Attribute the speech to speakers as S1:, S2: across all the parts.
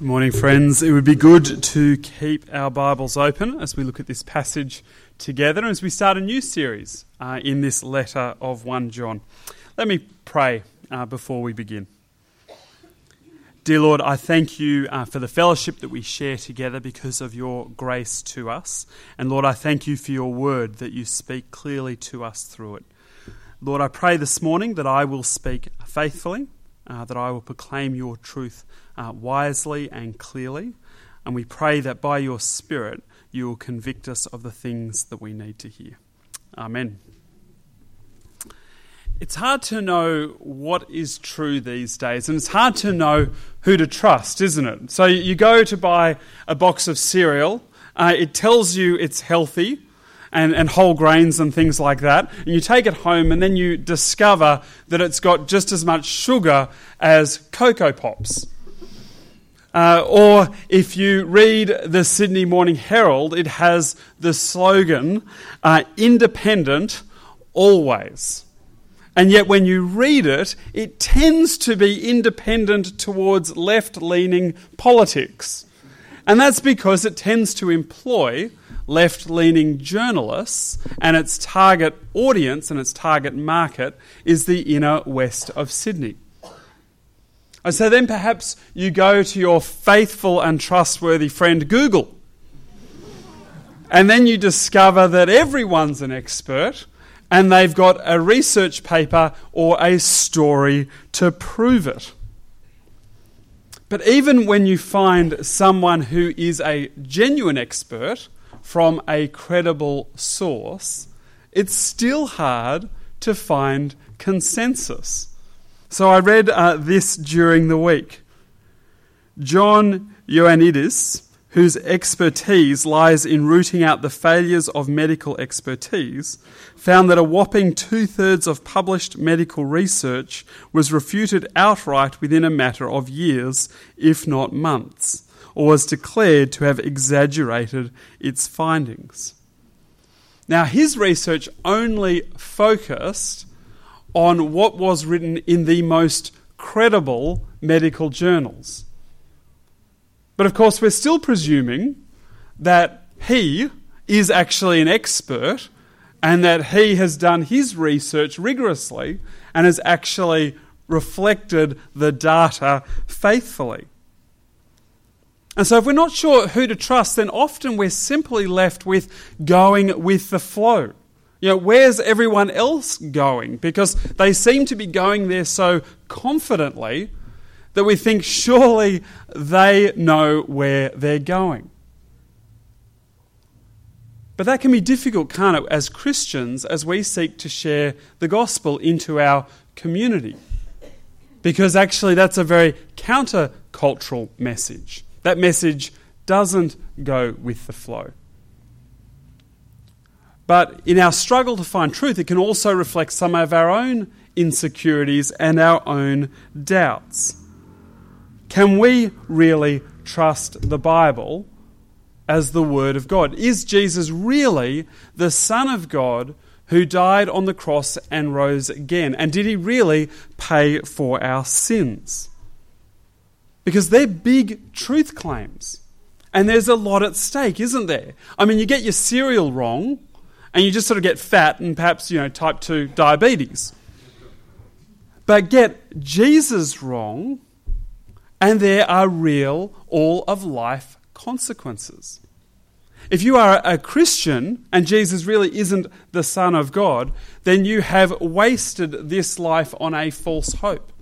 S1: Good morning, friends. It would be good to keep our Bibles open as we look at this passage together as we start a new series uh, in this letter of 1 John. Let me pray uh, before we begin. Dear Lord, I thank you uh, for the fellowship that we share together because of your grace to us. And Lord, I thank you for your word that you speak clearly to us through it. Lord, I pray this morning that I will speak faithfully, uh, that I will proclaim your truth uh, wisely and clearly. And we pray that by your Spirit you will convict us of the things that we need to hear. Amen. It's hard to know what is true these days, and it's hard to know who to trust, isn't it? So you go to buy a box of cereal, uh, it tells you it's healthy, and, and whole grains and things like that. And you take it home, and then you discover that it's got just as much sugar as Cocoa Pops. Uh, or if you read the Sydney Morning Herald, it has the slogan, uh, independent always. And yet, when you read it, it tends to be independent towards left leaning politics. And that's because it tends to employ left leaning journalists, and its target audience and its target market is the inner west of Sydney. And so then perhaps you go to your faithful and trustworthy friend Google. And then you discover that everyone's an expert and they've got a research paper or a story to prove it. But even when you find someone who is a genuine expert from a credible source, it's still hard to find consensus. So I read uh, this during the week. John Ioannidis, whose expertise lies in rooting out the failures of medical expertise, found that a whopping two thirds of published medical research was refuted outright within a matter of years, if not months, or was declared to have exaggerated its findings. Now, his research only focused on what was written in the most credible medical journals. But of course, we're still presuming that he is actually an expert and that he has done his research rigorously and has actually reflected the data faithfully. And so, if we're not sure who to trust, then often we're simply left with going with the flow. You know, where's everyone else going? Because they seem to be going there so confidently that we think surely they know where they're going. But that can be difficult, can't it, as Christians, as we seek to share the gospel into our community? Because actually, that's a very countercultural message. That message doesn't go with the flow. But in our struggle to find truth, it can also reflect some of our own insecurities and our own doubts. Can we really trust the Bible as the Word of God? Is Jesus really the Son of God who died on the cross and rose again? And did he really pay for our sins? Because they're big truth claims. And there's a lot at stake, isn't there? I mean, you get your cereal wrong, and you just sort of get fat and perhaps, you know, type 2 diabetes. But get Jesus wrong, and there are real, all of life consequences. If you are a Christian and Jesus really isn't the Son of God, then you have wasted this life on a false hope.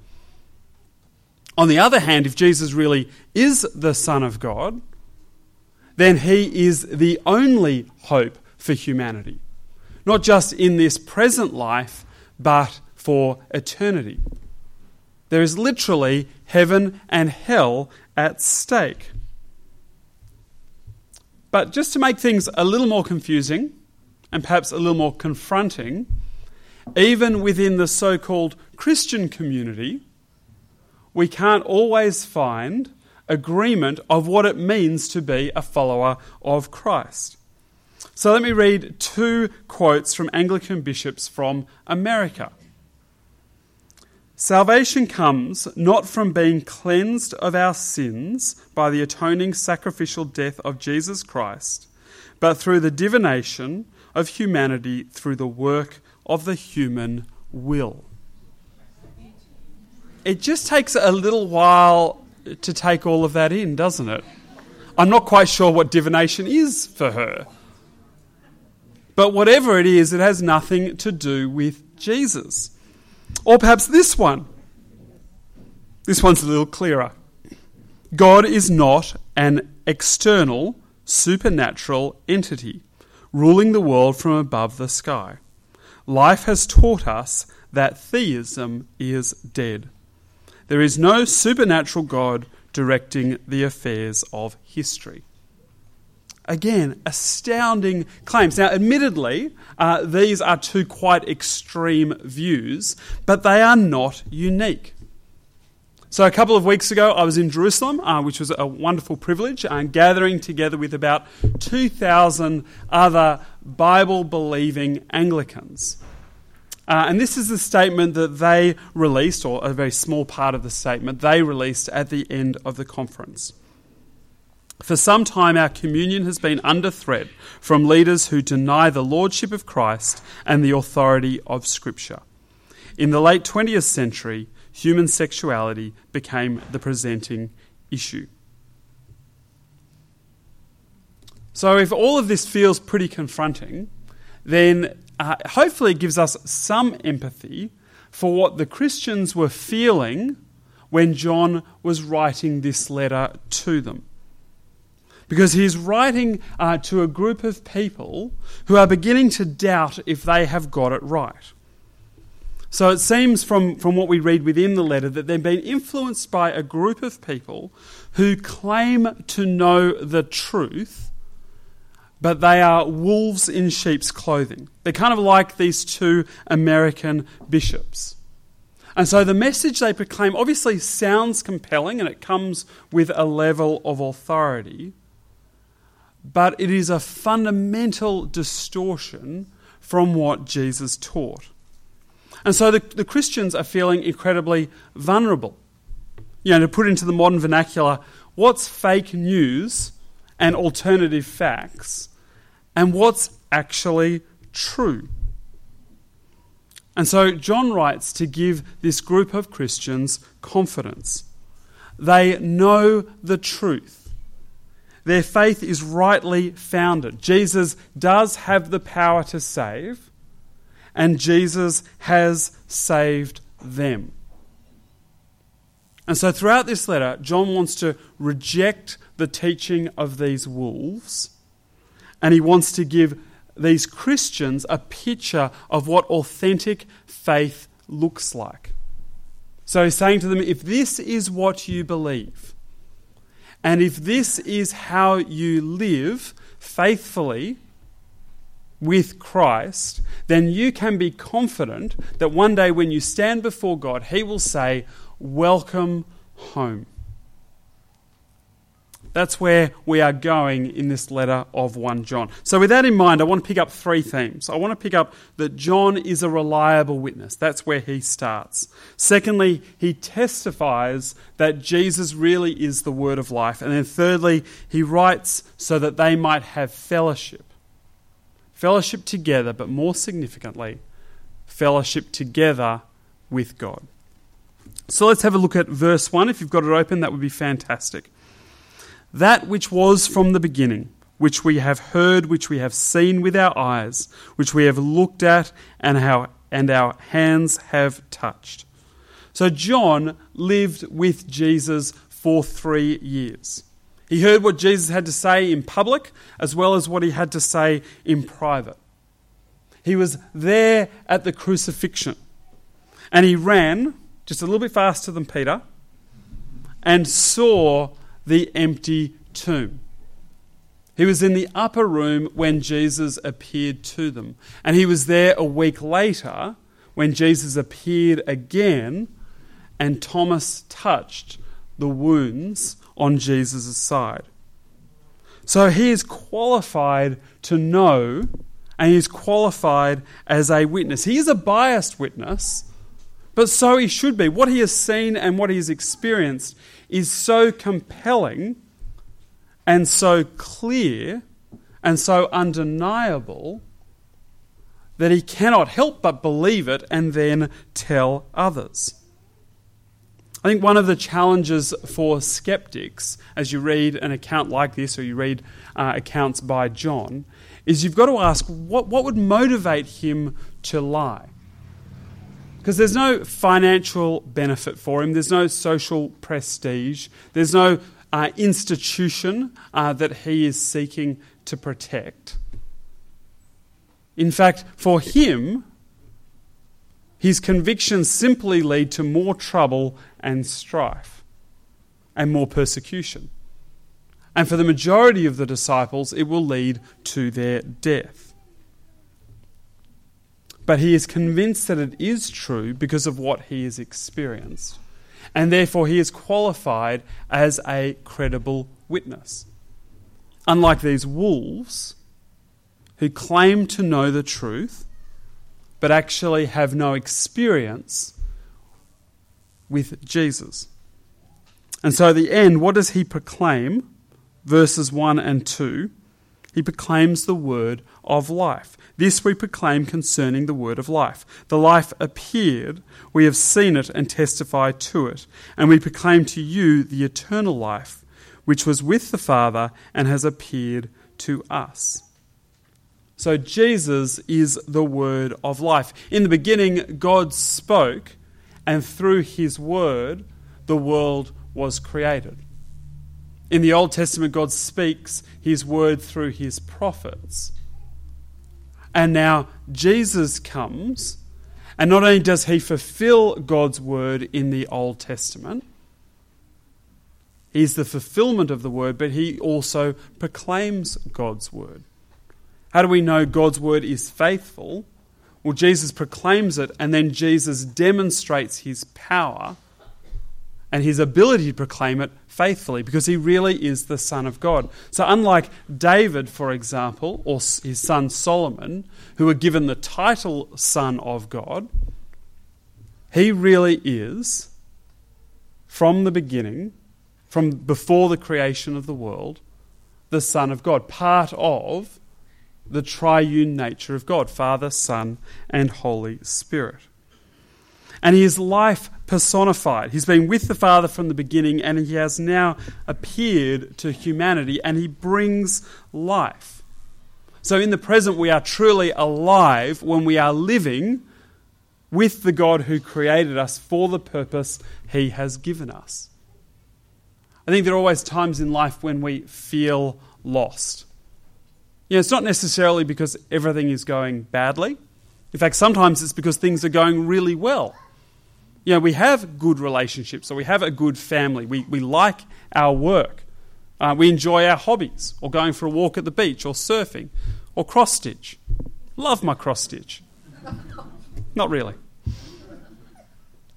S1: On the other hand, if Jesus really is the Son of God, then he is the only hope for humanity. Not just in this present life, but for eternity. There is literally heaven and hell at stake. But just to make things a little more confusing and perhaps a little more confronting, even within the so called Christian community, we can't always find agreement of what it means to be a follower of Christ. So let me read two quotes from Anglican bishops from America. Salvation comes not from being cleansed of our sins by the atoning sacrificial death of Jesus Christ, but through the divination of humanity through the work of the human will. It just takes a little while to take all of that in, doesn't it? I'm not quite sure what divination is for her. But whatever it is, it has nothing to do with Jesus. Or perhaps this one. This one's a little clearer. God is not an external, supernatural entity ruling the world from above the sky. Life has taught us that theism is dead. There is no supernatural God directing the affairs of history. Again, astounding claims. Now, admittedly, uh, these are two quite extreme views, but they are not unique. So, a couple of weeks ago, I was in Jerusalem, uh, which was a wonderful privilege, uh, gathering together with about 2,000 other Bible believing Anglicans. Uh, and this is the statement that they released, or a very small part of the statement they released at the end of the conference. For some time, our communion has been under threat from leaders who deny the lordship of Christ and the authority of Scripture. In the late 20th century, human sexuality became the presenting issue. So, if all of this feels pretty confronting, then uh, hopefully it gives us some empathy for what the Christians were feeling when John was writing this letter to them. Because he's writing uh, to a group of people who are beginning to doubt if they have got it right. So it seems from, from what we read within the letter that they've been influenced by a group of people who claim to know the truth, but they are wolves in sheep's clothing. They're kind of like these two American bishops. And so the message they proclaim obviously sounds compelling and it comes with a level of authority, but it is a fundamental distortion from what Jesus taught. And so the, the Christians are feeling incredibly vulnerable. You know, to put into the modern vernacular, what's fake news and alternative facts, and what's actually true? And so John writes to give this group of Christians confidence. They know the truth. Their faith is rightly founded. Jesus does have the power to save, and Jesus has saved them. And so, throughout this letter, John wants to reject the teaching of these wolves, and he wants to give these Christians a picture of what authentic faith looks like. So, he's saying to them if this is what you believe, and if this is how you live faithfully, with Christ, then you can be confident that one day when you stand before God, He will say, Welcome home. That's where we are going in this letter of 1 John. So, with that in mind, I want to pick up three themes. I want to pick up that John is a reliable witness. That's where he starts. Secondly, he testifies that Jesus really is the word of life. And then thirdly, he writes so that they might have fellowship fellowship together, but more significantly, fellowship together with God. So let's have a look at verse 1. If you've got it open, that would be fantastic. That which was from the beginning, which we have heard, which we have seen with our eyes, which we have looked at, and, how, and our hands have touched. So John lived with Jesus for three years. He heard what Jesus had to say in public as well as what he had to say in private. He was there at the crucifixion. And he ran just a little bit faster than Peter and saw the empty tomb. He was in the upper room when Jesus appeared to them. And he was there a week later when Jesus appeared again and Thomas touched the wounds on Jesus' side. So he is qualified to know, and he is qualified as a witness. He is a biased witness, But so he should be. What he has seen and what he has experienced is so compelling and so clear and so undeniable that he cannot help but believe it and then tell others. I think one of the challenges for skeptics, as you read an account like this or you read uh, accounts by John, is you've got to ask what, what would motivate him to lie? Because there's no financial benefit for him, there's no social prestige, there's no uh, institution uh, that he is seeking to protect. In fact, for him, his convictions simply lead to more trouble and strife and more persecution. And for the majority of the disciples, it will lead to their death. But he is convinced that it is true because of what he has experienced. And therefore, he is qualified as a credible witness. Unlike these wolves, who claim to know the truth, but actually have no experience with Jesus. And so, the end, what does he proclaim? Verses 1 and 2. He proclaims the word of life. This we proclaim concerning the word of life. The life appeared, we have seen it and testify to it, and we proclaim to you the eternal life, which was with the Father and has appeared to us. So Jesus is the word of life. In the beginning, God spoke, and through his word, the world was created. In the Old Testament, God speaks his word through his prophets. And now Jesus comes, and not only does he fulfill God's word in the Old Testament, he's the fulfillment of the word, but he also proclaims God's word. How do we know God's word is faithful? Well, Jesus proclaims it, and then Jesus demonstrates his power and his ability to proclaim it faithfully because he really is the Son of God. So, unlike David, for example, or his son Solomon, who were given the title Son of God, he really is, from the beginning, from before the creation of the world, the Son of God, part of the triune nature of God Father, Son, and Holy Spirit. And he is life personified. He's been with the Father from the beginning, and he has now appeared to humanity, and he brings life. So, in the present, we are truly alive when we are living with the God who created us for the purpose he has given us. I think there are always times in life when we feel lost. You know, it's not necessarily because everything is going badly. In fact, sometimes it's because things are going really well. You know, we have good relationships so we have a good family. We, we like our work. Uh, we enjoy our hobbies or going for a walk at the beach or surfing or cross stitch. Love my cross stitch. Not really.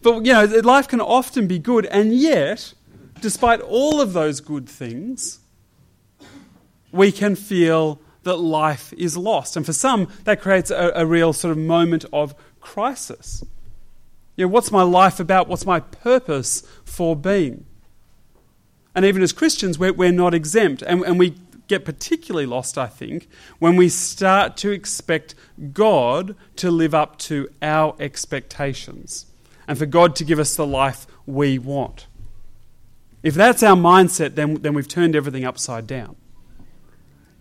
S1: But, you know, life can often be good, and yet, despite all of those good things, we can feel that life is lost. And for some, that creates a, a real sort of moment of crisis. You know, what's my life about? What's my purpose for being? And even as Christians, we're, we're not exempt. And, and we get particularly lost, I think, when we start to expect God to live up to our expectations and for God to give us the life we want. If that's our mindset, then, then we've turned everything upside down.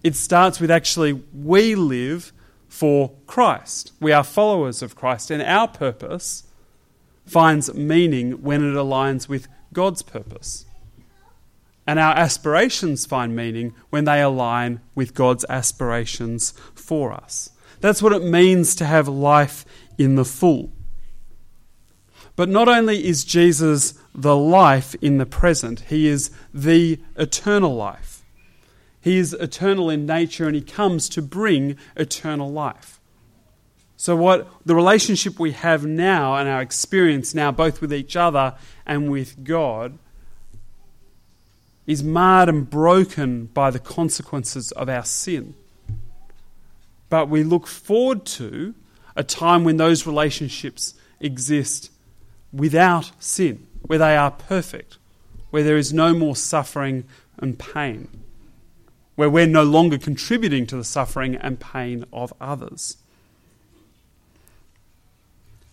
S1: It starts with actually, we live for Christ. We are followers of Christ, and our purpose finds meaning when it aligns with God's purpose. And our aspirations find meaning when they align with God's aspirations for us. That's what it means to have life in the full. But not only is Jesus the life in the present, he is the eternal life. He is eternal in nature and he comes to bring eternal life. So, what the relationship we have now and our experience now, both with each other and with God, is marred and broken by the consequences of our sin. But we look forward to a time when those relationships exist without sin, where they are perfect, where there is no more suffering and pain, where we're no longer contributing to the suffering and pain of others.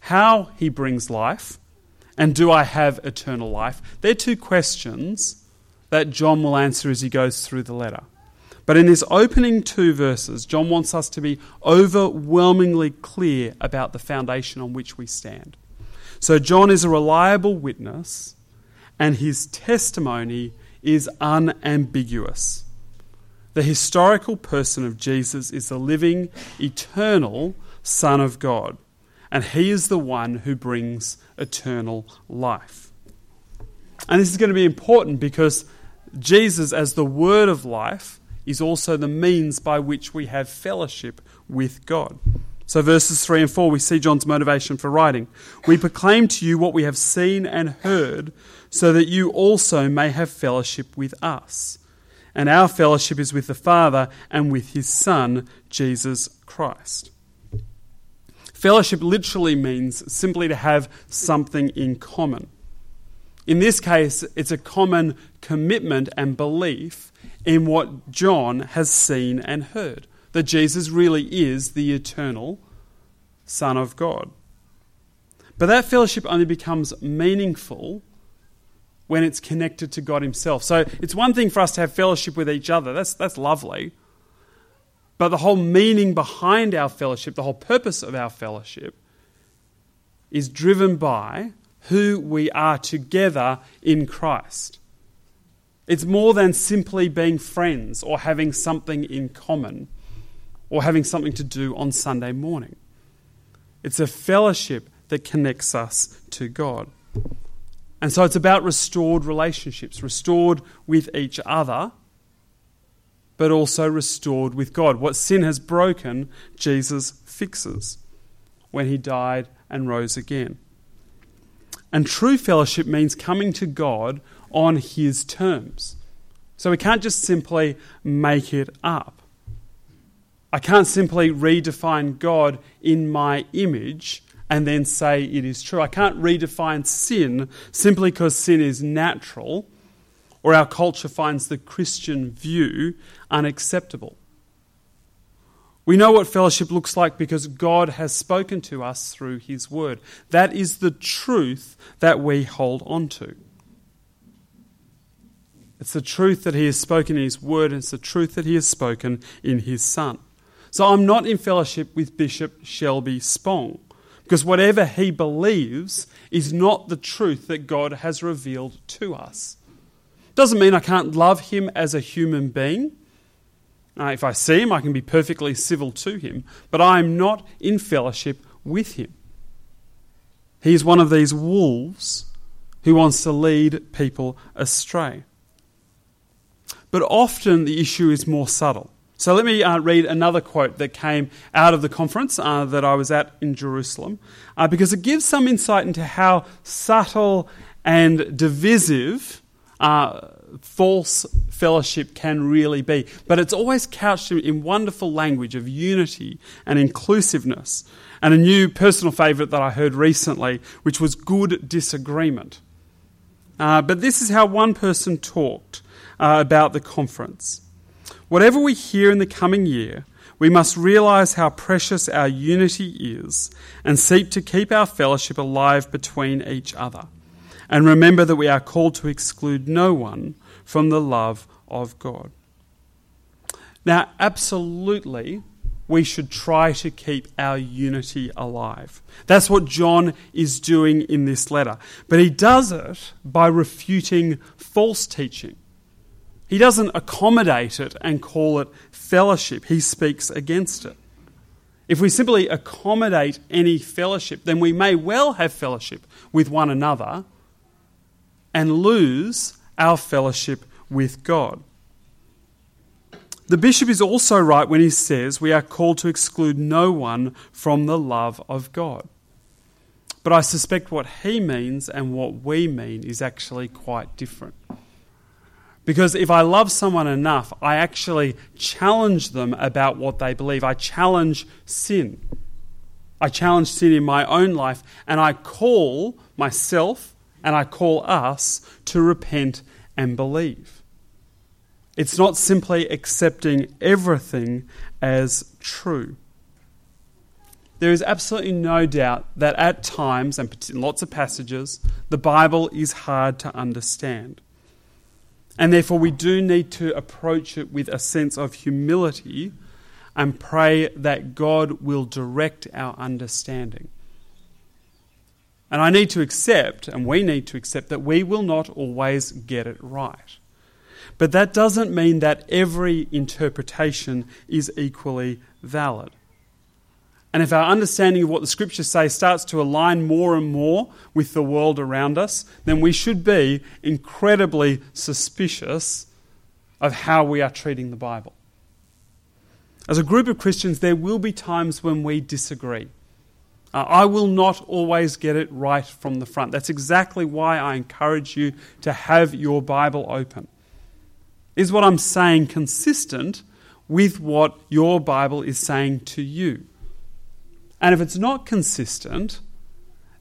S1: How he brings life, and do I have eternal life? They're two questions that John will answer as he goes through the letter. But in his opening two verses, John wants us to be overwhelmingly clear about the foundation on which we stand. So, John is a reliable witness, and his testimony is unambiguous. The historical person of Jesus is the living, eternal Son of God, and he is the one who brings eternal life. And this is going to be important because Jesus, as the Word of life, is also the means by which we have fellowship with God. So, verses 3 and 4, we see John's motivation for writing. We proclaim to you what we have seen and heard, so that you also may have fellowship with us. And our fellowship is with the Father and with his Son, Jesus Christ. Fellowship literally means simply to have something in common. In this case, it's a common commitment and belief in what John has seen and heard that Jesus really is the eternal Son of God. But that fellowship only becomes meaningful when it's connected to God Himself. So it's one thing for us to have fellowship with each other, that's, that's lovely. But the whole meaning behind our fellowship, the whole purpose of our fellowship, is driven by who we are together in Christ. It's more than simply being friends or having something in common or having something to do on Sunday morning. It's a fellowship that connects us to God. And so it's about restored relationships, restored with each other, but also restored with God. What sin has broken, Jesus fixes when he died and rose again. And true fellowship means coming to God on his terms. So we can't just simply make it up. I can't simply redefine God in my image and then say it is true. I can't redefine sin simply because sin is natural or our culture finds the Christian view unacceptable. We know what fellowship looks like because God has spoken to us through His Word. That is the truth that we hold on to. It's the truth that He has spoken in His Word, and it's the truth that He has spoken in His Son. So I'm not in fellowship with Bishop Shelby Spong because whatever he believes is not the truth that God has revealed to us. Doesn't mean I can't love him as a human being. Uh, if I see him, I can be perfectly civil to him, but I am not in fellowship with him. He is one of these wolves who wants to lead people astray. But often the issue is more subtle. So let me uh, read another quote that came out of the conference uh, that I was at in Jerusalem, uh, because it gives some insight into how subtle and divisive uh, false fellowship can really be. But it's always couched in wonderful language of unity and inclusiveness. And a new personal favourite that I heard recently, which was good disagreement. Uh, but this is how one person talked uh, about the conference. Whatever we hear in the coming year, we must realise how precious our unity is and seek to keep our fellowship alive between each other. And remember that we are called to exclude no one from the love of God. Now, absolutely, we should try to keep our unity alive. That's what John is doing in this letter. But he does it by refuting false teaching. He doesn't accommodate it and call it fellowship, he speaks against it. If we simply accommodate any fellowship, then we may well have fellowship with one another and lose our fellowship with God. The bishop is also right when he says we are called to exclude no one from the love of God. But I suspect what he means and what we mean is actually quite different. Because if I love someone enough, I actually challenge them about what they believe. I challenge sin. I challenge sin in my own life, and I call myself and I call us to repent and believe. It's not simply accepting everything as true. There is absolutely no doubt that at times, and in lots of passages, the Bible is hard to understand. And therefore, we do need to approach it with a sense of humility and pray that God will direct our understanding. And I need to accept, and we need to accept, that we will not always get it right. But that doesn't mean that every interpretation is equally valid. And if our understanding of what the scriptures say starts to align more and more with the world around us, then we should be incredibly suspicious of how we are treating the Bible. As a group of Christians, there will be times when we disagree. Uh, I will not always get it right from the front. That's exactly why I encourage you to have your Bible open. Is what I'm saying consistent with what your Bible is saying to you? And if it's not consistent,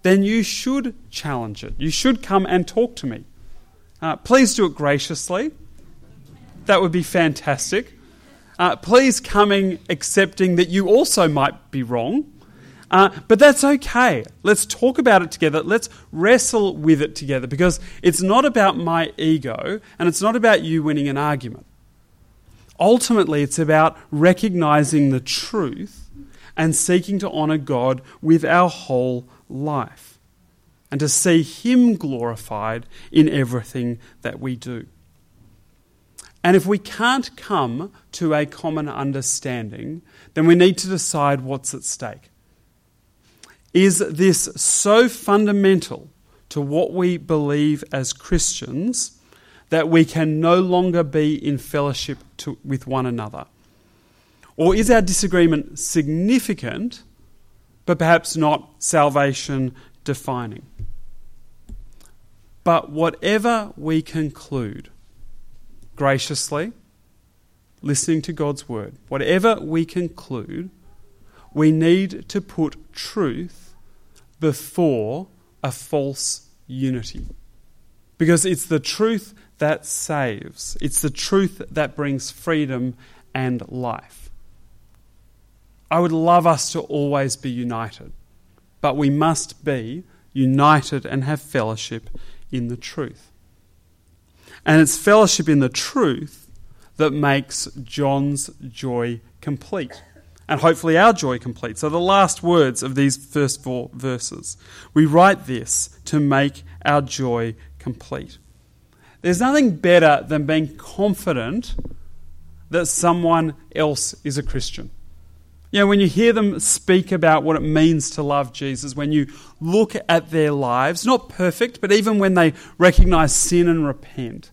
S1: then you should challenge it. You should come and talk to me. Uh, please do it graciously. That would be fantastic. Uh, please coming accepting that you also might be wrong. Uh, but that's okay. Let's talk about it together. Let's wrestle with it together because it's not about my ego and it's not about you winning an argument. Ultimately, it's about recognizing the truth and seeking to honor God with our whole life and to see Him glorified in everything that we do. And if we can't come to a common understanding, then we need to decide what's at stake. Is this so fundamental to what we believe as Christians that we can no longer be in fellowship to, with one another? Or is our disagreement significant, but perhaps not salvation defining? But whatever we conclude, graciously, listening to God's word, whatever we conclude, we need to put truth before a false unity. Because it's the truth that saves, it's the truth that brings freedom and life. I would love us to always be united, but we must be united and have fellowship in the truth. And it's fellowship in the truth that makes John's joy complete. And hopefully our joy complete. So, the last words of these first four verses. We write this to make our joy complete. There's nothing better than being confident that someone else is a Christian. You know, when you hear them speak about what it means to love Jesus, when you look at their lives, not perfect, but even when they recognize sin and repent,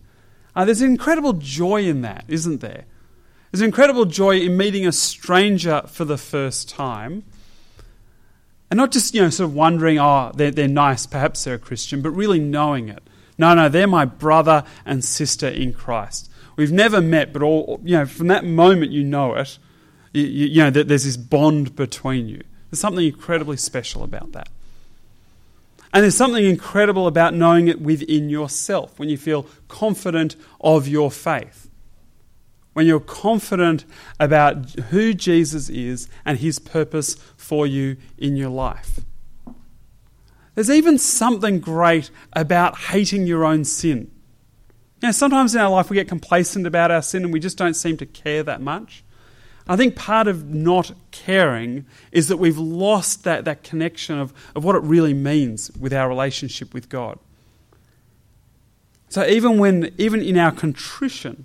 S1: uh, there's incredible joy in that, isn't there? There's incredible joy in meeting a stranger for the first time. And not just, you know, sort of wondering, oh, they're, they're nice, perhaps they're a Christian, but really knowing it. No, no, they're my brother and sister in Christ. We've never met, but all, you know, from that moment you know it, you, you, know, there's this bond between you. There's something incredibly special about that. And there's something incredible about knowing it within yourself when you feel confident of your faith. When you're confident about who Jesus is and his purpose for you in your life. There's even something great about hating your own sin. You sometimes in our life we get complacent about our sin and we just don't seem to care that much. I think part of not caring is that we've lost that, that connection of, of what it really means with our relationship with God. So even when even in our contrition,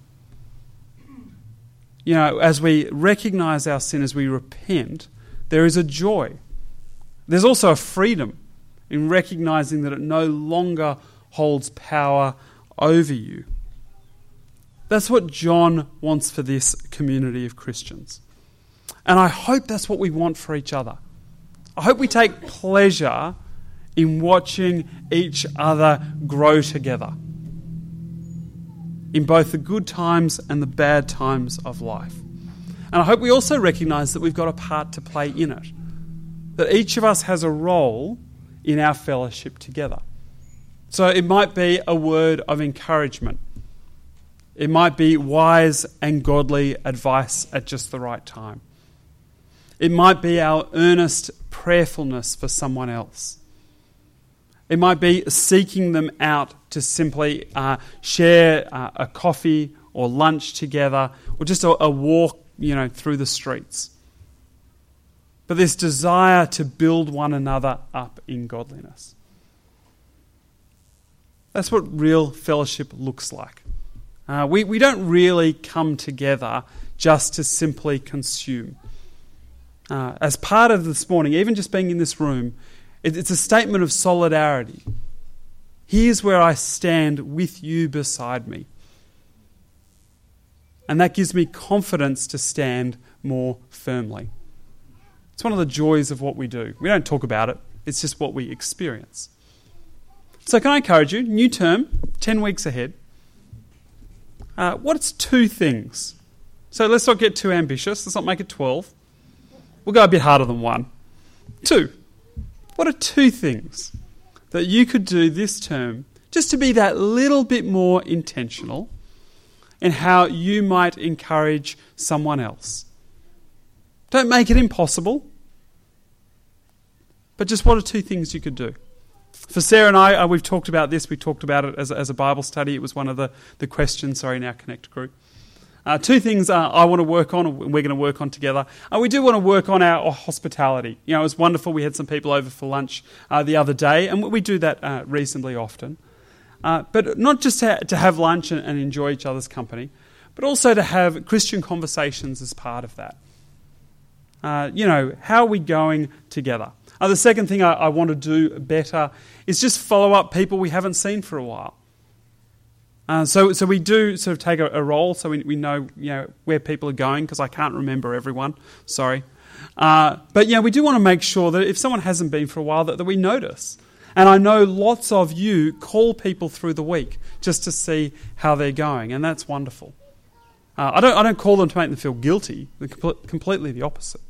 S1: you know, as we recognize our sin, as we repent, there is a joy. There's also a freedom in recognizing that it no longer holds power over you. That's what John wants for this community of Christians. And I hope that's what we want for each other. I hope we take pleasure in watching each other grow together in both the good times and the bad times of life. And I hope we also recognize that we've got a part to play in it. that each of us has a role in our fellowship together. So it might be a word of encouragement. It might be wise and godly advice at just the right time. It might be our earnest prayerfulness for someone else. It might be seeking them out to simply uh, share uh, a coffee or lunch together or just a, a walk, you know, through the streets. But this desire to build one another up in godliness. That's what real fellowship looks like. Uh, we, we don't really come together just to simply consume. Uh, as part of this morning, even just being in this room, it's a statement of solidarity. Here's where I stand with you beside me. And that gives me confidence to stand more firmly. It's one of the joys of what we do. We don't talk about it, it's just what we experience. So, can I encourage you? New term, 10 weeks ahead. Uh, what's two things? So, let's not get too ambitious. Let's not make it 12. We'll go a bit harder than one. Two. What are two things that you could do this term just to be that little bit more intentional in how you might encourage someone else? Don't make it impossible, but just what are two things you could do? For Sarah and I, uh, we've talked about this. We talked about it as a, Bible study. It was one of the, the questions, sorry, in our Connect group. Uh, two things uh, I want to work on, and we're going to work on together. Uh, we do want to work on our, our, hospitality. You know, it was wonderful. We had some people over for lunch uh, the other day, and we do that uh, reasonably often. Uh, but not just to, to have lunch and, and, enjoy each other's company, but also to have Christian conversations as part of that. you know, how are we going together? Uh, the second thing I, I, want to do better is just follow up people we haven't seen for a while. Uh, so, so we do sort of take a, a role so we, we know, you know where people are going because I can't remember everyone. Sorry. Uh, but yeah, we do want to make sure that if someone hasn't been for a while, that, that we notice. And I know lots of you call people through the week just to see how they're going, and that's wonderful. Uh, I, don't, I don't call them to make them feel guilty, they're completely the opposite.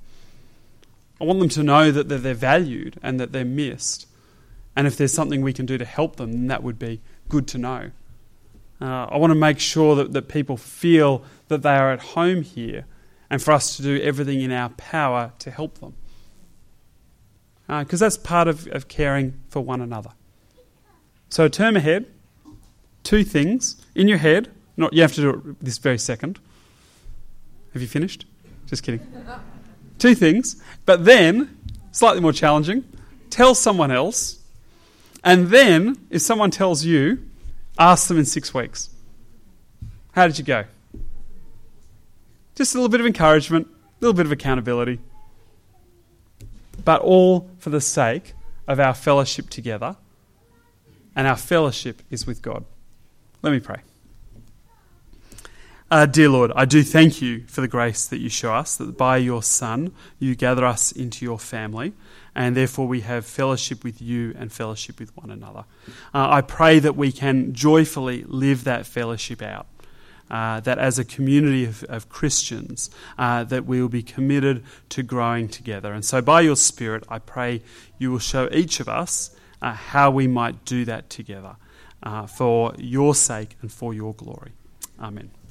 S1: I want them to know that they're they're valued and that they're missed. And if there's something we can do to help them, that would be good to know. Uh, I want to make sure that, that people feel that they are at home here and for us to do everything in our power to help them. Because uh, that's part of, of caring for one another. So, term ahead, two things in your head. Not you have to do it this very second. Have you finished? Just kidding. Two things. But then, slightly more challenging, tell someone else. And then, if someone tells you, ask them in six weeks. How did you go? Just a little bit of encouragement, a little bit of accountability. But all for the sake of our fellowship together. And our fellowship is with God. Let me pray. Uh, dear Lord, I do thank you for the grace that you show us, that by your Son you gather us into your family, and therefore we have fellowship with you and fellowship with one another. Uh, I pray that we can joyfully live that fellowship out. Uh, that as a community of, of Christians, uh, that we will be committed to growing together. And so, by your Spirit, I pray you will show each of us uh, how we might do that together uh, for your sake and for your glory. Amen.